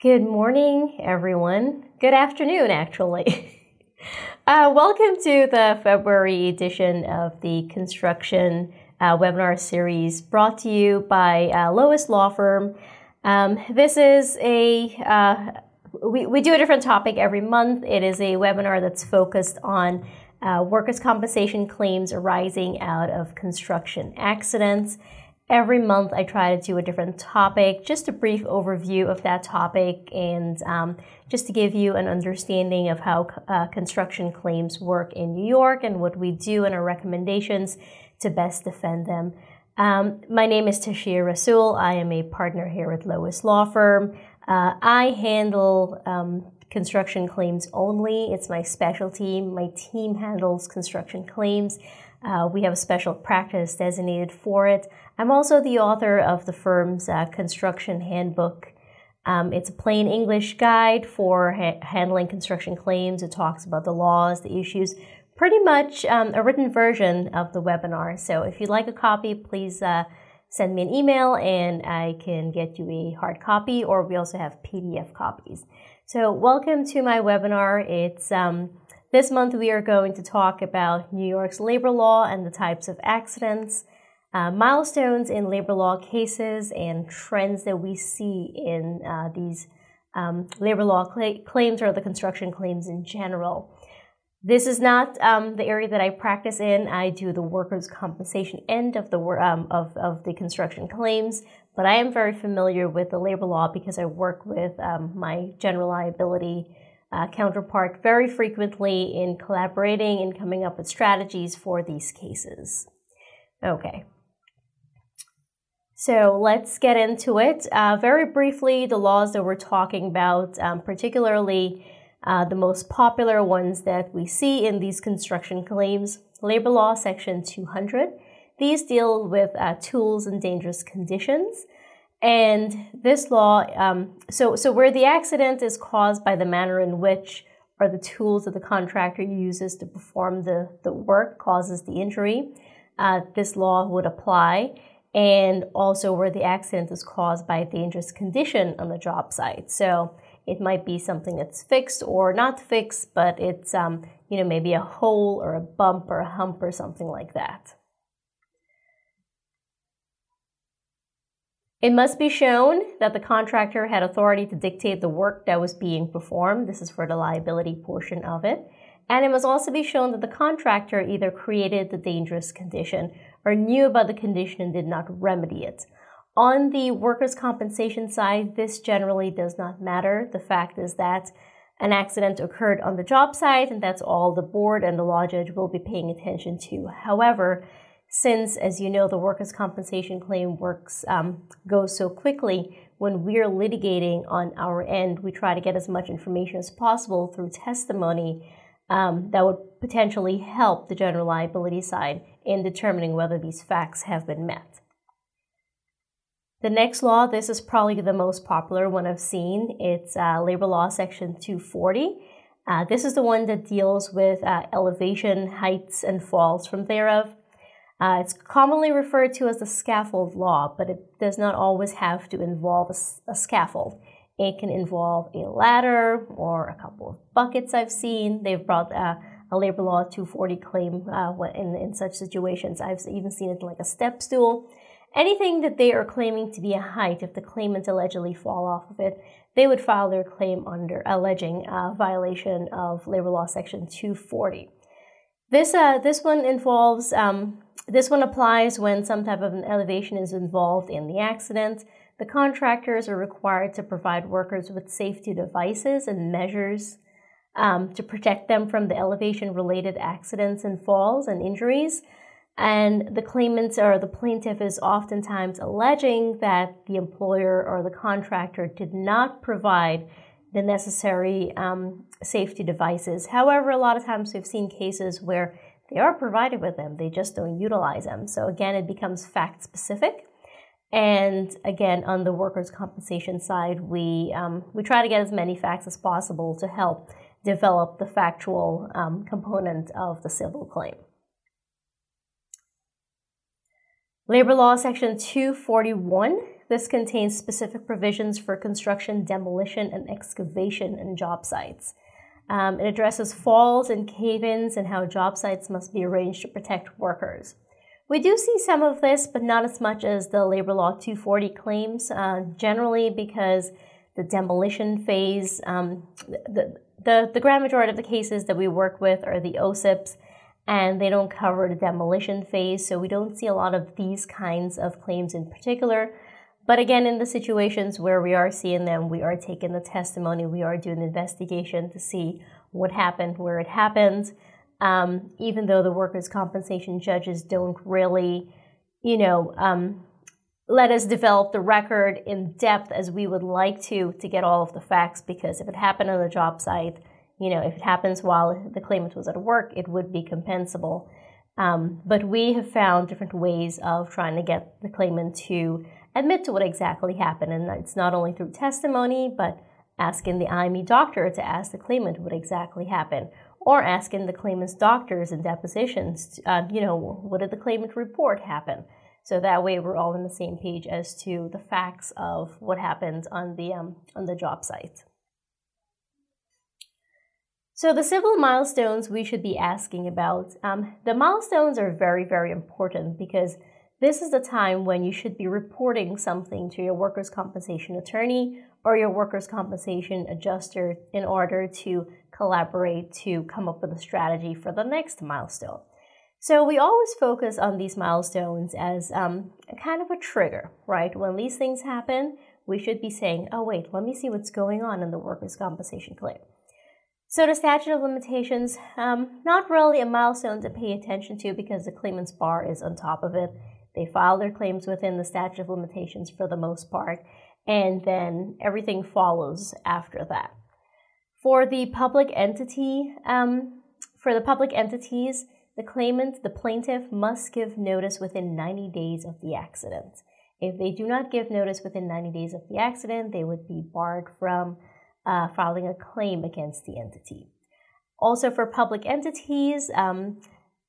Good morning, everyone. Good afternoon, actually. uh, welcome to the February edition of the construction uh, webinar series brought to you by uh, Lois Law Firm. Um, this is a, uh, we, we do a different topic every month. It is a webinar that's focused on uh, workers' compensation claims arising out of construction accidents. Every month, I try to do a different topic, just a brief overview of that topic, and um, just to give you an understanding of how uh, construction claims work in New York and what we do and our recommendations to best defend them. Um, my name is Tashia Rasul. I am a partner here at Lois Law Firm. Uh, I handle um, construction claims only. It's my specialty. My team handles construction claims. Uh, we have a special practice designated for it. I'm also the author of the firm's uh, construction handbook. Um, it's a plain English guide for ha- handling construction claims. It talks about the laws, the issues, pretty much um, a written version of the webinar. So if you'd like a copy, please uh, send me an email and I can get you a hard copy, or we also have PDF copies. So welcome to my webinar. It's um, this month, we are going to talk about New York's labor law and the types of accidents, uh, milestones in labor law cases, and trends that we see in uh, these um, labor law cl- claims or the construction claims in general. This is not um, the area that I practice in. I do the workers' compensation end of the um, of, of the construction claims, but I am very familiar with the labor law because I work with um, my general liability uh, counterpart very frequently in collaborating and coming up with strategies for these cases. Okay. So let's get into it. Uh, very briefly, the laws that we're talking about, um, particularly uh, the most popular ones that we see in these construction claims Labor Law Section 200. These deal with uh, tools and dangerous conditions. And this law, um, so, so where the accident is caused by the manner in which or the tools that the contractor uses to perform the, the work causes the injury, uh, this law would apply. And also where the accident is caused by a dangerous condition on the job site. So it might be something that's fixed or not fixed, but it's, um, you know, maybe a hole or a bump or a hump or something like that. It must be shown that the contractor had authority to dictate the work that was being performed. This is for the liability portion of it. And it must also be shown that the contractor either created the dangerous condition or knew about the condition and did not remedy it. On the workers' compensation side, this generally does not matter. The fact is that an accident occurred on the job site, and that's all the board and the law judge will be paying attention to. However, since, as you know, the workers' compensation claim works um, goes so quickly, when we're litigating on our end, we try to get as much information as possible through testimony um, that would potentially help the general liability side in determining whether these facts have been met. The next law, this is probably the most popular one I've seen. It's uh, Labor Law Section 240. Uh, this is the one that deals with uh, elevation, heights, and falls from thereof. Uh, it's commonly referred to as the scaffold law, but it does not always have to involve a, a scaffold. It can involve a ladder or a couple of buckets I've seen. They've brought uh, a labor law 240 claim uh, in, in such situations. I've even seen it like a step stool. Anything that they are claiming to be a height, if the claimant allegedly fall off of it, they would file their claim under alleging a violation of labor law section 240. This, uh, this one involves um, this one applies when some type of an elevation is involved in the accident. The contractors are required to provide workers with safety devices and measures um, to protect them from the elevation related accidents and falls and injuries. And the claimant or the plaintiff is oftentimes alleging that the employer or the contractor did not provide the necessary um, safety devices. However, a lot of times we've seen cases where they are provided with them, they just don't utilize them. So again, it becomes fact specific. And again, on the workers' compensation side, we um, we try to get as many facts as possible to help develop the factual um, component of the civil claim. Labor Law Section 241. this contains specific provisions for construction, demolition, and excavation in job sites. Um, it addresses falls and cave ins and how job sites must be arranged to protect workers. We do see some of this, but not as much as the Labor Law 240 claims, uh, generally because the demolition phase, um, the, the, the grand majority of the cases that we work with are the OCIPs, and they don't cover the demolition phase, so we don't see a lot of these kinds of claims in particular. But again, in the situations where we are seeing them, we are taking the testimony, we are doing the investigation to see what happened, where it happened. Um, even though the workers' compensation judges don't really, you know, um, let us develop the record in depth as we would like to to get all of the facts because if it happened on the job site, you know, if it happens while the claimant was at work, it would be compensable. Um, but we have found different ways of trying to get the claimant to admit to what exactly happened. And it's not only through testimony, but asking the IME doctor to ask the claimant what exactly happened, or asking the claimant's doctors in depositions, uh, you know, what did the claimant report happen? So that way, we're all on the same page as to the facts of what happened on the um, on the job site. So the civil milestones we should be asking about. Um, the milestones are very, very important because this is the time when you should be reporting something to your workers' compensation attorney or your workers' compensation adjuster in order to collaborate to come up with a strategy for the next milestone. So we always focus on these milestones as um, a kind of a trigger, right? When these things happen, we should be saying, oh, wait, let me see what's going on in the workers' compensation claim. So the statute of limitations, um, not really a milestone to pay attention to because the claimant's bar is on top of it. They file their claims within the statute of limitations for the most part, and then everything follows after that. For the public entity, um, for the public entities, the claimant, the plaintiff, must give notice within 90 days of the accident. If they do not give notice within 90 days of the accident, they would be barred from uh, filing a claim against the entity. Also, for public entities, um,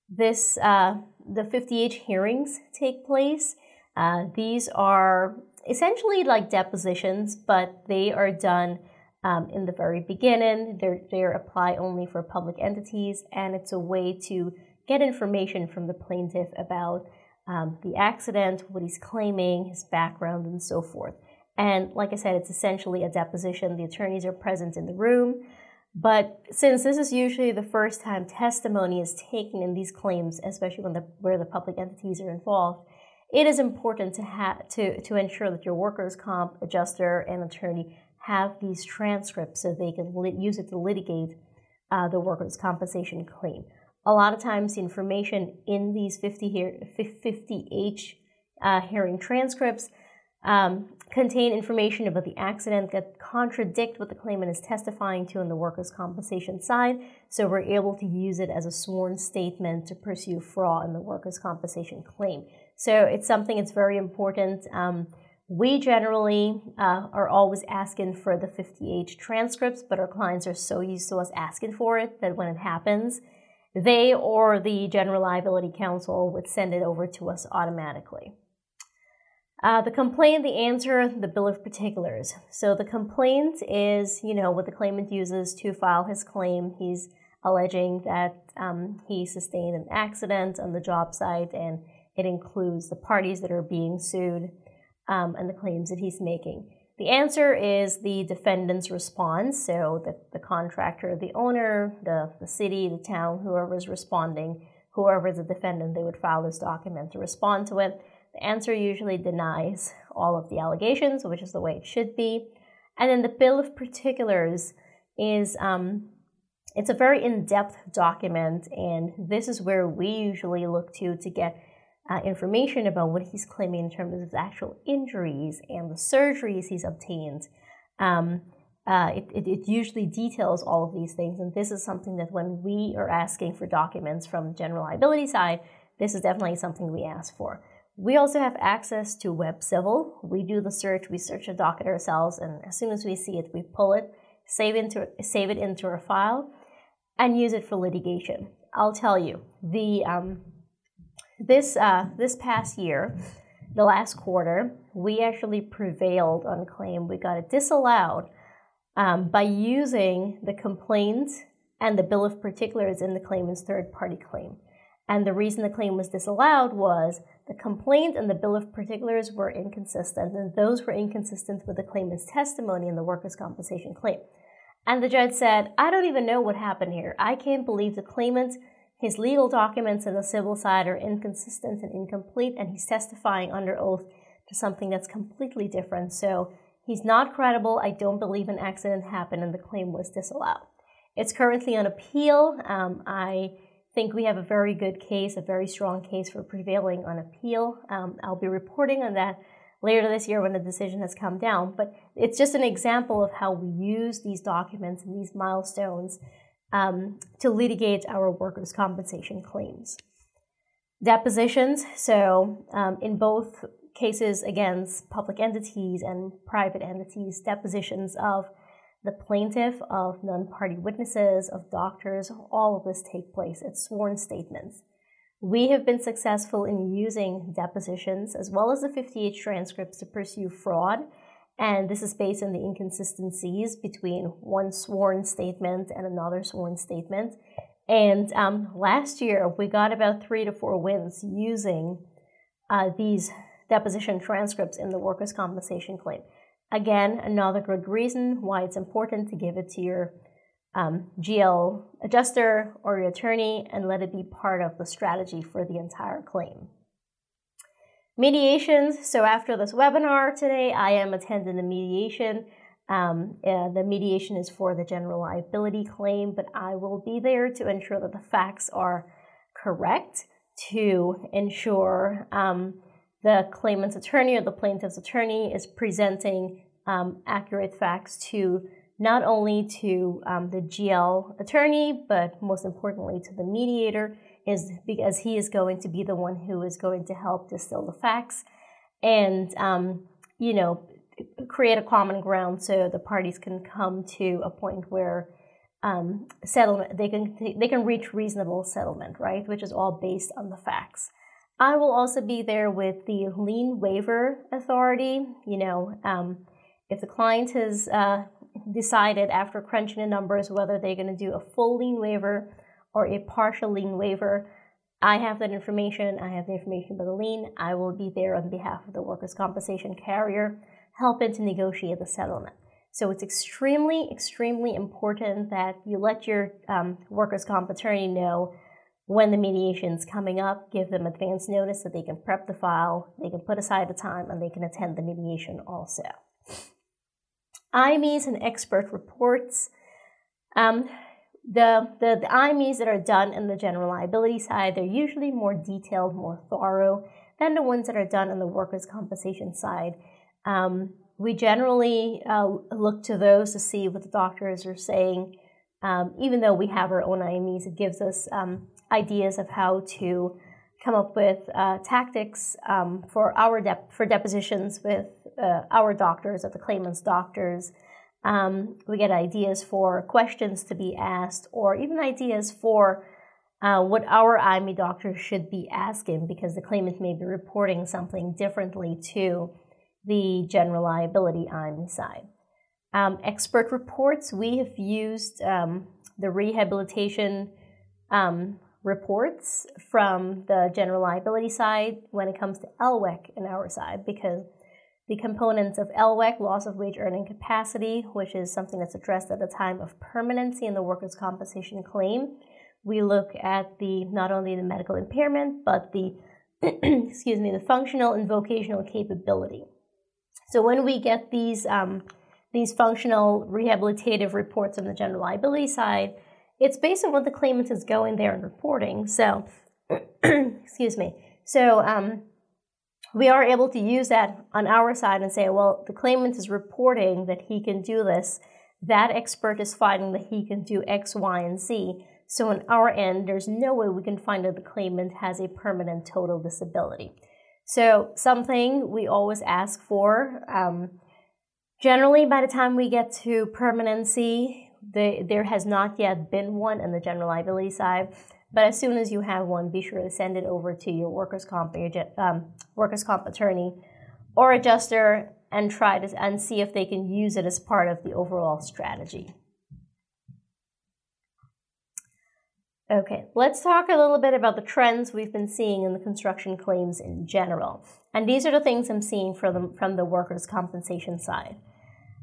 this uh, the 50H hearings take place. Uh, these are essentially like depositions, but they are done um, in the very beginning. They're, they apply only for public entities, and it's a way to get information from the plaintiff about um, the accident, what he's claiming, his background, and so forth. And like I said, it's essentially a deposition. The attorneys are present in the room. But since this is usually the first time testimony is taken in these claims, especially when the, where the public entities are involved, it is important to, ha- to, to ensure that your workers' comp adjuster and attorney have these transcripts so they can use it to litigate uh, the workers' compensation claim. A lot of times, the information in these 50 here, 50H uh, hearing transcripts um, contain information about the accident that contradict what the claimant is testifying to on the workers' compensation side, so we're able to use it as a sworn statement to pursue fraud in the workers' compensation claim. So it's something that's very important. Um, we generally uh, are always asking for the 50H transcripts, but our clients are so used to us asking for it that when it happens, they or the General Liability Counsel would send it over to us automatically. Uh, the complaint, the answer, the bill of particulars. So the complaint is, you know, what the claimant uses to file his claim. He's alleging that um, he sustained an accident on the job site, and it includes the parties that are being sued um, and the claims that he's making. The answer is the defendant's response. So the, the contractor, the owner, the, the city, the town, whoever is responding, whoever is the defendant, they would file this document to respond to it. The answer usually denies all of the allegations, which is the way it should be. And then the bill of particulars is um, it's a very in-depth document, and this is where we usually look to to get uh, information about what he's claiming in terms of his actual injuries and the surgeries he's obtained. Um, uh, it, it, it, usually details all of these things, and this is something that when we are asking for documents from general liability side, this is definitely something we ask for. We also have access to Web Civil. We do the search, we search a docket ourselves, and as soon as we see it, we pull it, save, into, save it into our file, and use it for litigation. I'll tell you, the um, this uh, this past year, the last quarter, we actually prevailed on a claim. We got it disallowed um, by using the complaint and the bill of particulars in the claimant's third party claim. And the reason the claim was disallowed was the complaint and the bill of particulars were inconsistent, and those were inconsistent with the claimant's testimony in the workers' compensation claim. And the judge said, I don't even know what happened here. I can't believe the claimant, his legal documents and the civil side are inconsistent and incomplete, and he's testifying under oath to something that's completely different. So he's not credible. I don't believe an accident happened, and the claim was disallowed. It's currently on appeal. Um, I think we have a very good case, a very strong case for prevailing on appeal. Um, I'll be reporting on that later this year when the decision has come down. But it's just an example of how we use these documents and these milestones um, to litigate our workers' compensation claims. Depositions, so um, in both cases against public entities and private entities, depositions of the plaintiff, of non party witnesses, of doctors, all of this take place. It's sworn statements. We have been successful in using depositions as well as the 50H transcripts to pursue fraud. And this is based on the inconsistencies between one sworn statement and another sworn statement. And um, last year, we got about three to four wins using uh, these deposition transcripts in the workers' compensation claim. Again, another good reason why it's important to give it to your um, GL adjuster or your attorney and let it be part of the strategy for the entire claim. Mediations. So after this webinar today, I am attending the mediation. Um, the mediation is for the general liability claim, but I will be there to ensure that the facts are correct, to ensure um, the claimant's attorney or the plaintiff's attorney is presenting um, accurate facts to not only to um, the GL attorney, but most importantly to the mediator, is because he is going to be the one who is going to help distill the facts and, um, you know, create a common ground so the parties can come to a point where um, settlement they can they can reach reasonable settlement, right? Which is all based on the facts. I will also be there with the lien waiver authority. You know, um, if the client has uh, decided after crunching the numbers whether they're going to do a full lien waiver or a partial lien waiver. I have that information. I have the information about the lien. I will be there on behalf of the workers' compensation carrier, helping to negotiate the settlement. So it's extremely, extremely important that you let your um, workers' comp attorney know when the mediation is coming up. Give them advance notice so they can prep the file, they can put aside the time, and they can attend the mediation also. IMEs and expert reports. Um, the, the, the IMEs that are done in the general liability side, they're usually more detailed, more thorough than the ones that are done on the workers' compensation side. Um, we generally uh, look to those to see what the doctors are saying. Um, even though we have our own IMEs, it gives us um, ideas of how to come up with uh, tactics um, for our dep- for depositions with uh, our doctors, at the claimant's doctors. Um, we get ideas for questions to be asked, or even ideas for uh, what our IME doctor should be asking because the claimant may be reporting something differently to the general liability IME side. Um, expert reports, we have used um, the rehabilitation um, reports from the general liability side when it comes to LWEC in our side because the components of LWEC, loss of wage earning capacity, which is something that's addressed at the time of permanency in the workers' compensation claim. We look at the not only the medical impairment, but the excuse me, the functional and vocational capability. So when we get these um, these functional rehabilitative reports on the general liability side, it's based on what the claimant is going there and reporting. So, excuse me. So, um, we are able to use that on our side and say, well, the claimant is reporting that he can do this. That expert is finding that he can do X, Y, and Z. So, on our end, there's no way we can find that the claimant has a permanent total disability. So, something we always ask for. Um, generally, by the time we get to permanency, there has not yet been one on the general liability side. But as soon as you have one, be sure to send it over to your workers' comp, um, workers' comp attorney or adjuster and try to and see if they can use it as part of the overall strategy. Okay, let's talk a little bit about the trends we've been seeing in the construction claims in general. And these are the things I'm seeing from the, from the workers' compensation side.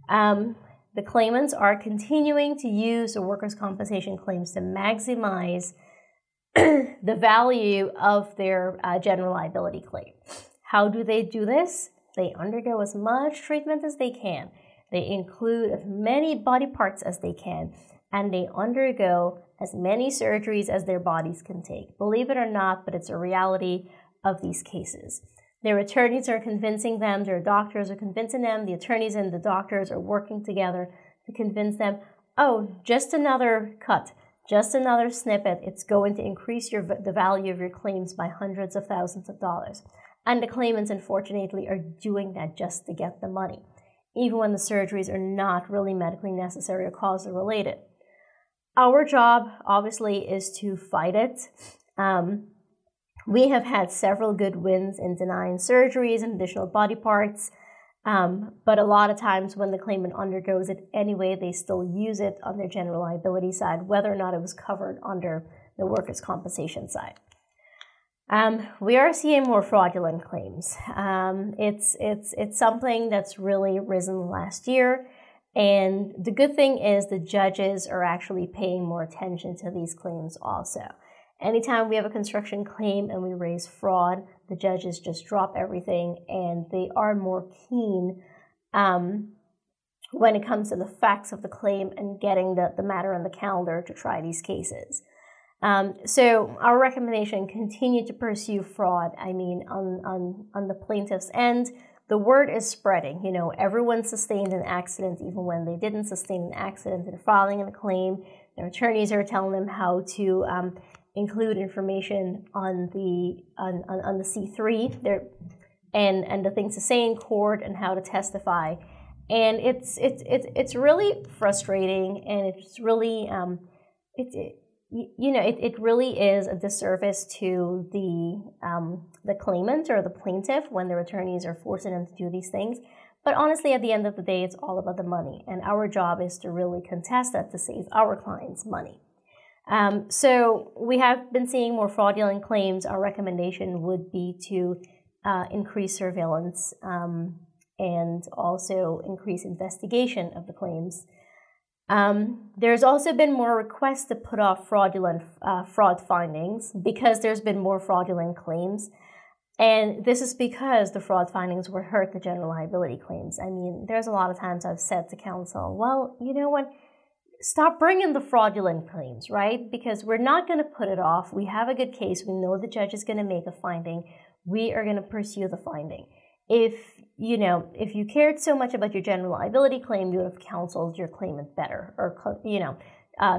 Um, the claimants are continuing to use the workers' compensation claims to maximize the value of their uh, general liability claim. How do they do this? They undergo as much treatment as they can. They include as many body parts as they can, and they undergo as many surgeries as their bodies can take. Believe it or not, but it's a reality of these cases. Their attorneys are convincing them, their doctors are convincing them, the attorneys and the doctors are working together to convince them, oh, just another cut, just another snippet, it's going to increase your, the value of your claims by hundreds of thousands of dollars. And the claimants, unfortunately, are doing that just to get the money, even when the surgeries are not really medically necessary or causally related. Our job, obviously, is to fight it. Um, we have had several good wins in denying surgeries and additional body parts, um, but a lot of times when the claimant undergoes it anyway, they still use it on their general liability side, whether or not it was covered under the workers' compensation side. Um, we are seeing more fraudulent claims. Um, it's it's it's something that's really risen last year. And the good thing is the judges are actually paying more attention to these claims also. Anytime we have a construction claim and we raise fraud, the judges just drop everything and they are more keen um, when it comes to the facts of the claim and getting the, the matter on the calendar to try these cases. Um, so our recommendation continue to pursue fraud. I mean, on, on, on the plaintiff's end, the word is spreading. You know, everyone sustained an accident, even when they didn't sustain an accident. They're filing a claim. Their attorneys are telling them how to um, include information on the on, on, on the C three. There, and and the things to say in court and how to testify. And it's it's it's it's really frustrating, and it's really um, it's. It, you know, it, it really is a disservice to the um, the claimant or the plaintiff when their attorneys are forcing them to do these things. But honestly, at the end of the day, it's all about the money, and our job is to really contest that to save our clients money. Um, so we have been seeing more fraudulent claims. Our recommendation would be to uh, increase surveillance um, and also increase investigation of the claims. Um, there's also been more requests to put off fraudulent uh, fraud findings because there's been more fraudulent claims. And this is because the fraud findings would hurt the general liability claims. I mean, there's a lot of times I've said to counsel, well, you know what? Stop bringing the fraudulent claims, right? Because we're not going to put it off. We have a good case. We know the judge is going to make a finding. We are going to pursue the finding. If you know, if you cared so much about your general liability claim, you would have counseled your claimant better, or you know, uh,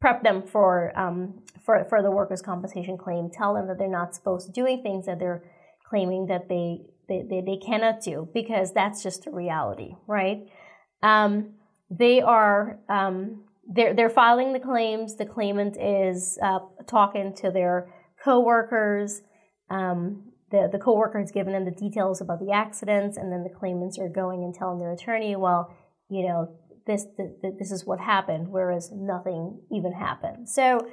prep them for um, for for the workers' compensation claim. Tell them that they're not supposed to doing things that they're claiming that they they, they, they cannot do because that's just a reality, right? Um, they are um, they're they're filing the claims. The claimant is uh, talking to their coworkers. Um, the, the coworker has given them the details about the accidents, and then the claimants are going and telling their attorney, well, you know, this this is what happened, whereas nothing even happened. So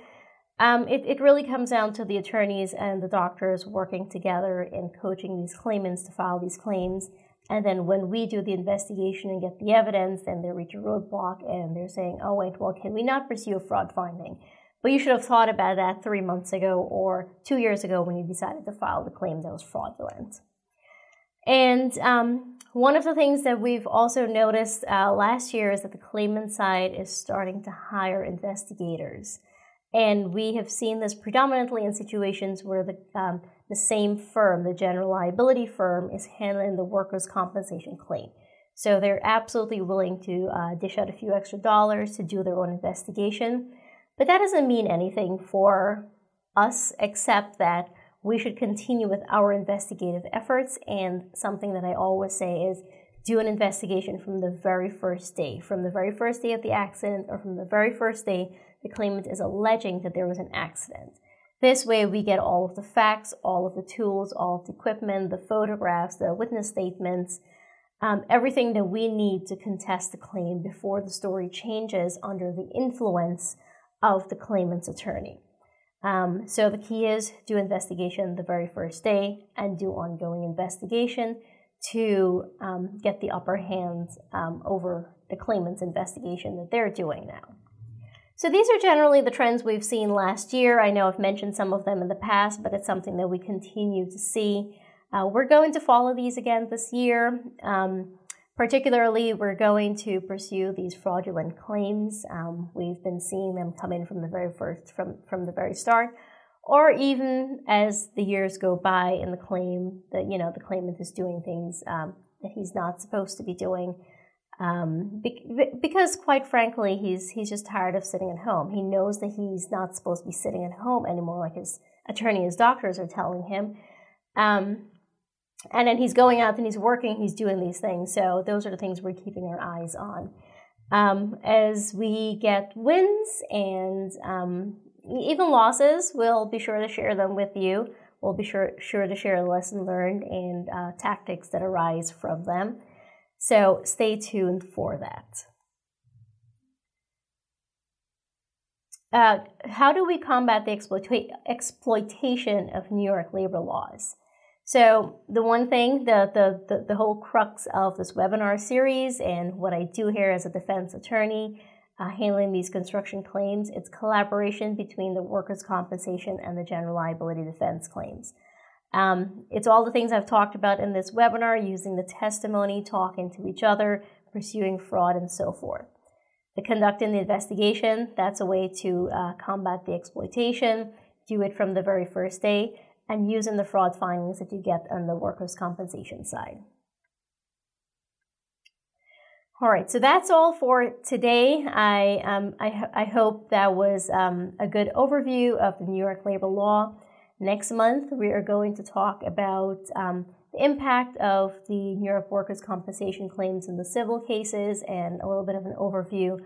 um, it, it really comes down to the attorneys and the doctors working together and coaching these claimants to file these claims. And then when we do the investigation and get the evidence, then they reach a roadblock and they're saying, oh, wait, well, can we not pursue a fraud finding? But you should have thought about that three months ago or two years ago when you decided to file the claim that was fraudulent. And um, one of the things that we've also noticed uh, last year is that the claimant side is starting to hire investigators. And we have seen this predominantly in situations where the, um, the same firm, the general liability firm, is handling the workers' compensation claim. So they're absolutely willing to uh, dish out a few extra dollars to do their own investigation. But that doesn't mean anything for us except that we should continue with our investigative efforts. And something that I always say is do an investigation from the very first day, from the very first day of the accident, or from the very first day the claimant is alleging that there was an accident. This way, we get all of the facts, all of the tools, all of the equipment, the photographs, the witness statements, um, everything that we need to contest the claim before the story changes under the influence of the claimant's attorney. Um, so the key is do investigation the very first day and do ongoing investigation to um, get the upper hand um, over the claimant's investigation that they're doing now. So these are generally the trends we've seen last year. I know I've mentioned some of them in the past, but it's something that we continue to see. Uh, we're going to follow these again this year. Um, particularly, we're going to pursue these fraudulent claims. Um, we've been seeing them come in from the very first, from, from the very start, or even as the years go by in the claim that you know the claimant is doing things um, that he's not supposed to be doing. Um, be- because quite frankly, he's he's just tired of sitting at home. He knows that he's not supposed to be sitting at home anymore, like his attorney, his doctors are telling him. Um, and then he's going out and he's working, he's doing these things. So those are the things we're keeping our eyes on. Um, as we get wins and um, even losses, we'll be sure to share them with you. We'll be sure, sure to share the lesson learned and uh, tactics that arise from them. So stay tuned for that. Uh, how do we combat the exploita- exploitation of New York labor laws? So the one thing, the, the, the, the, whole crux of this webinar series and what I do here as a defense attorney uh, handling these construction claims, it's collaboration between the workers' compensation and the general liability defense claims. Um, it's all the things I've talked about in this webinar, using the testimony, talking to each other, pursuing fraud, and so forth. The conducting the investigation, that's a way to uh, combat the exploitation. Do it from the very first day and using the fraud findings that you get on the workers' compensation side. All right, so that's all for today. I, um, I, I, hope that was um, a good overview of the New York labor law. Next month, we are going to talk about um, the impact of the New York workers' compensation claims in the civil cases and a little bit of an overview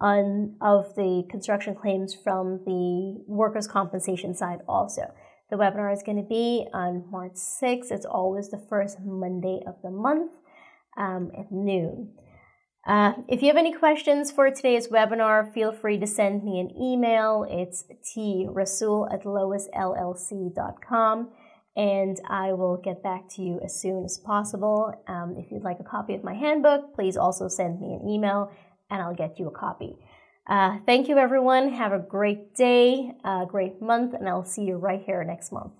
on, of the construction claims from the workers' compensation side also. The webinar is going to be on March 6th. It's always the first Monday of the month um, at noon. Uh, if you have any questions for today's webinar, feel free to send me an email. It's trasul at loisllc.com and I will get back to you as soon as possible. Um, if you'd like a copy of my handbook, please also send me an email and I'll get you a copy. Uh, thank you, everyone. Have a great day, a great month, and I'll see you right here next month.